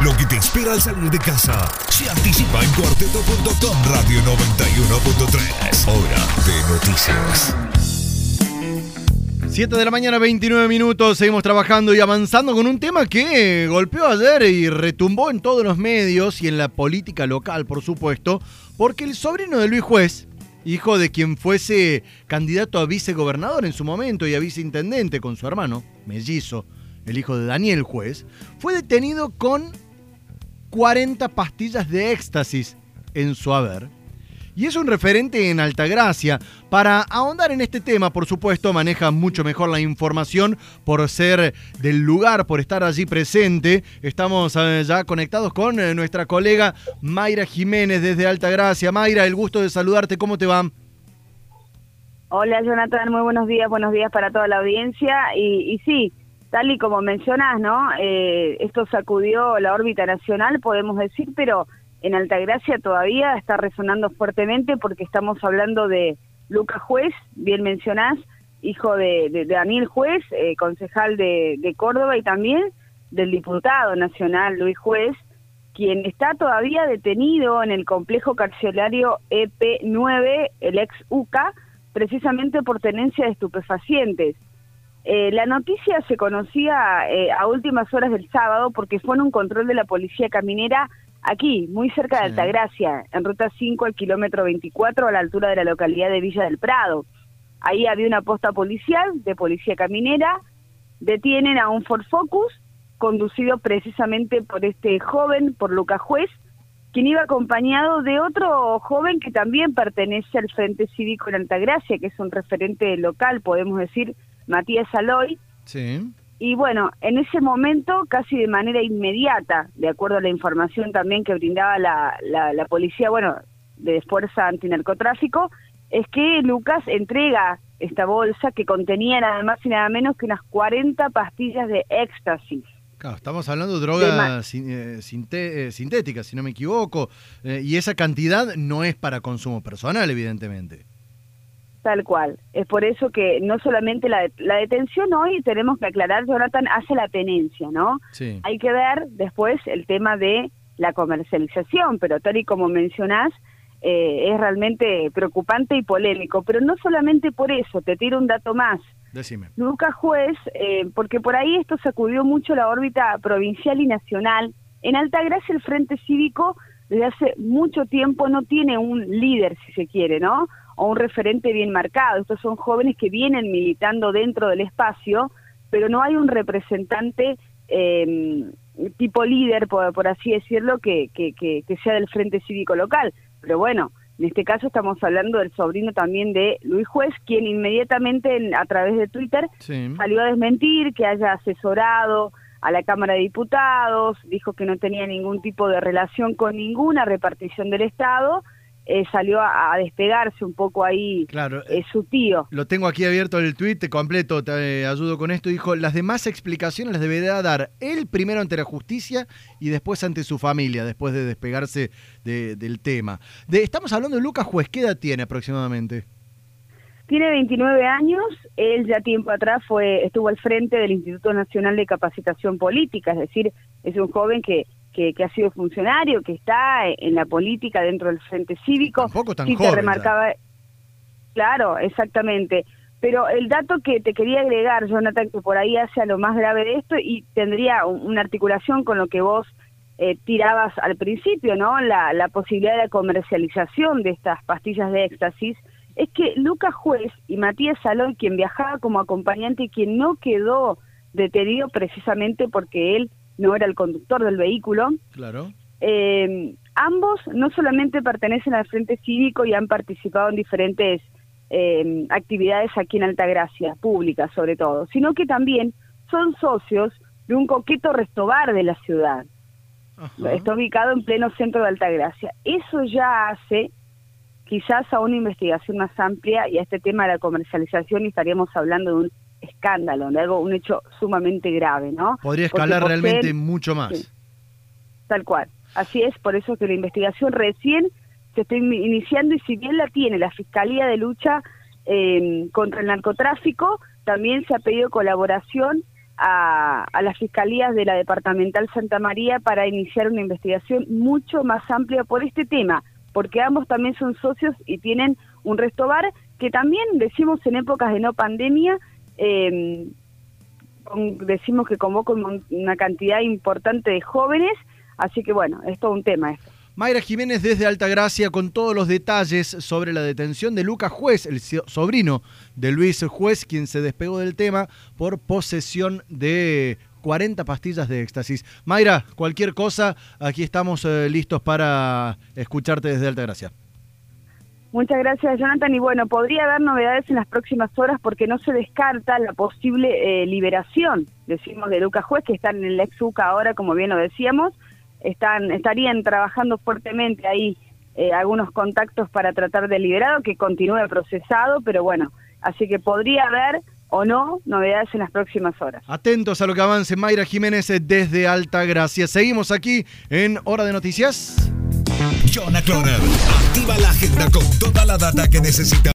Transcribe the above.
Lo que te espera al salir de casa se anticipa en cuarteto.com Radio 91.3. Hora de noticias. 7 de la mañana, 29 minutos. Seguimos trabajando y avanzando con un tema que golpeó ayer y retumbó en todos los medios y en la política local, por supuesto, porque el sobrino de Luis Juez, hijo de quien fuese candidato a vicegobernador en su momento y a viceintendente con su hermano, mellizo, el hijo de Daniel Juez, fue detenido con 40 pastillas de éxtasis en su haber. Y es un referente en Altagracia. Para ahondar en este tema, por supuesto, maneja mucho mejor la información por ser del lugar, por estar allí presente. Estamos eh, ya conectados con eh, nuestra colega Mayra Jiménez desde Altagracia. Mayra, el gusto de saludarte. ¿Cómo te va? Hola Jonathan, muy buenos días, buenos días para toda la audiencia. Y, y sí, tal y como mencionas, ¿no? Eh, esto sacudió la órbita nacional, podemos decir, pero en Altagracia todavía está resonando fuertemente porque estamos hablando de Lucas Juez, bien mencionás, hijo de, Daniel Juez, eh, concejal de, de Córdoba y también del diputado nacional Luis Juez, quien está todavía detenido en el complejo carcelario EP9, el ex UCA, precisamente por tenencia de estupefacientes. Eh, la noticia se conocía eh, a últimas horas del sábado porque fue en un control de la policía caminera aquí, muy cerca de Altagracia, en ruta 5 al kilómetro 24 a la altura de la localidad de Villa del Prado. Ahí había una posta policial de policía caminera, detienen a un Ford Focus conducido precisamente por este joven, por Lucas Juez, quien iba acompañado de otro joven que también pertenece al Frente Cívico en Altagracia, que es un referente local, podemos decir, Matías Aloy. Sí. Y bueno, en ese momento, casi de manera inmediata, de acuerdo a la información también que brindaba la, la, policía, bueno, de Fuerza Antinarcotráfico, es que Lucas entrega esta bolsa que contenía nada más y nada menos que unas 40 pastillas de éxtasis. Claro, estamos hablando de drogas eh, eh, sintéticas, si no me equivoco, eh, y esa cantidad no es para consumo personal, evidentemente. Tal cual. Es por eso que no solamente la, la detención hoy, tenemos que aclarar, Jonathan, hace la tenencia, ¿no? Sí. Hay que ver después el tema de la comercialización, pero tal y como mencionás, eh, es realmente preocupante y polémico. Pero no solamente por eso, te tiro un dato más. Decime. Lucas Juez, eh, porque por ahí esto sacudió mucho la órbita provincial y nacional. En Altagracia el Frente Cívico desde hace mucho tiempo no tiene un líder, si se quiere, ¿no? O un referente bien marcado. Estos son jóvenes que vienen militando dentro del espacio, pero no hay un representante eh, tipo líder, por, así decirlo, que, que, que, sea del Frente Cívico Local. Pero bueno, en este caso estamos hablando del sobrino también de Luis Juez, quien inmediatamente a través de Twitter salió a desmentir que haya asesorado a la Cámara de Diputados, dijo que no tenía ningún tipo de relación con ninguna repartición del Estado eh, salió a, despegarse un poco ahí claro, eh, su tío. Lo tengo aquí abierto el tweet completo, te ayudo con esto. Dijo, las demás explicaciones las deberá dar él primero ante la justicia y después ante su familia, después de despegarse del tema. De, estamos hablando de Lucas Juez, ¿qué edad tiene aproximadamente? Tiene 29 años, él ya tiempo atrás fue estuvo al frente del Instituto Nacional de Capacitación Política, es decir, es un joven que que, ha sido funcionario, que está en la política dentro del Frente Cívico. Tampoco tan joven, remarcaba, claro, exactamente. Pero el dato que te quería agregar, Jonathan, que por ahí hace a lo más grave de esto y tendría una articulación con lo que vos eh, tirabas al principio, ¿no? La, la posibilidad de la comercialización de estas pastillas de éxtasis, es que Lucas Juez y Matías Salón, quien viajaba como acompañante y quien no quedó detenido precisamente porque él no era el conductor del vehículo. Claro. Eh, ambos no solamente pertenecen al Frente Cívico y han participado en diferentes eh, actividades aquí en Altagracia, públicas sobre todo, sino que también son socios de un coqueto restobar de la ciudad. Está ubicado en pleno centro de Altagracia. Eso ya hace quizás a una investigación más amplia y a este tema de la comercialización y estaríamos hablando de un escándalo, de algo, un hecho sumamente grave, ¿no? Podría escalar realmente mucho más. tal cual. Así es, por eso que la investigación recién se está iniciando y si bien la tiene la Fiscalía de Lucha eh, contra el Narcotráfico, también se ha pedido colaboración a, a las fiscalías de la Departamental Santa María para iniciar una investigación mucho más amplia por este tema, porque ambos también son socios y tienen un restobar que también decimos en épocas de no pandemia, eh, decimos que convoca una cantidad importante de jóvenes, así que bueno, es todo un tema. Mayra Jiménez desde Altagracia con todos los detalles sobre la detención de Lucas Juez, el sobrino de Luis Juez, quien se despegó del tema por posesión de 40 pastillas de éxtasis. Mayra, cualquier cosa, aquí estamos eh, listos para escucharte desde Altagracia. Muchas gracias, Jonathan. Y bueno, podría haber novedades en las próximas horas porque no se descarta la posible eh, liberación, decimos, de Lucas Juez, que están en el ex UCA ahora, como bien lo decíamos están estarían trabajando fuertemente ahí eh, algunos contactos para tratar de liberado que continúe procesado, pero bueno, así que podría haber o no novedades en las próximas horas. Atentos a lo que avance Mayra Jiménez desde Alta Gracia. Seguimos aquí en Hora de Noticias. Jonah Cloner, activa la agenda con toda la data que necesita.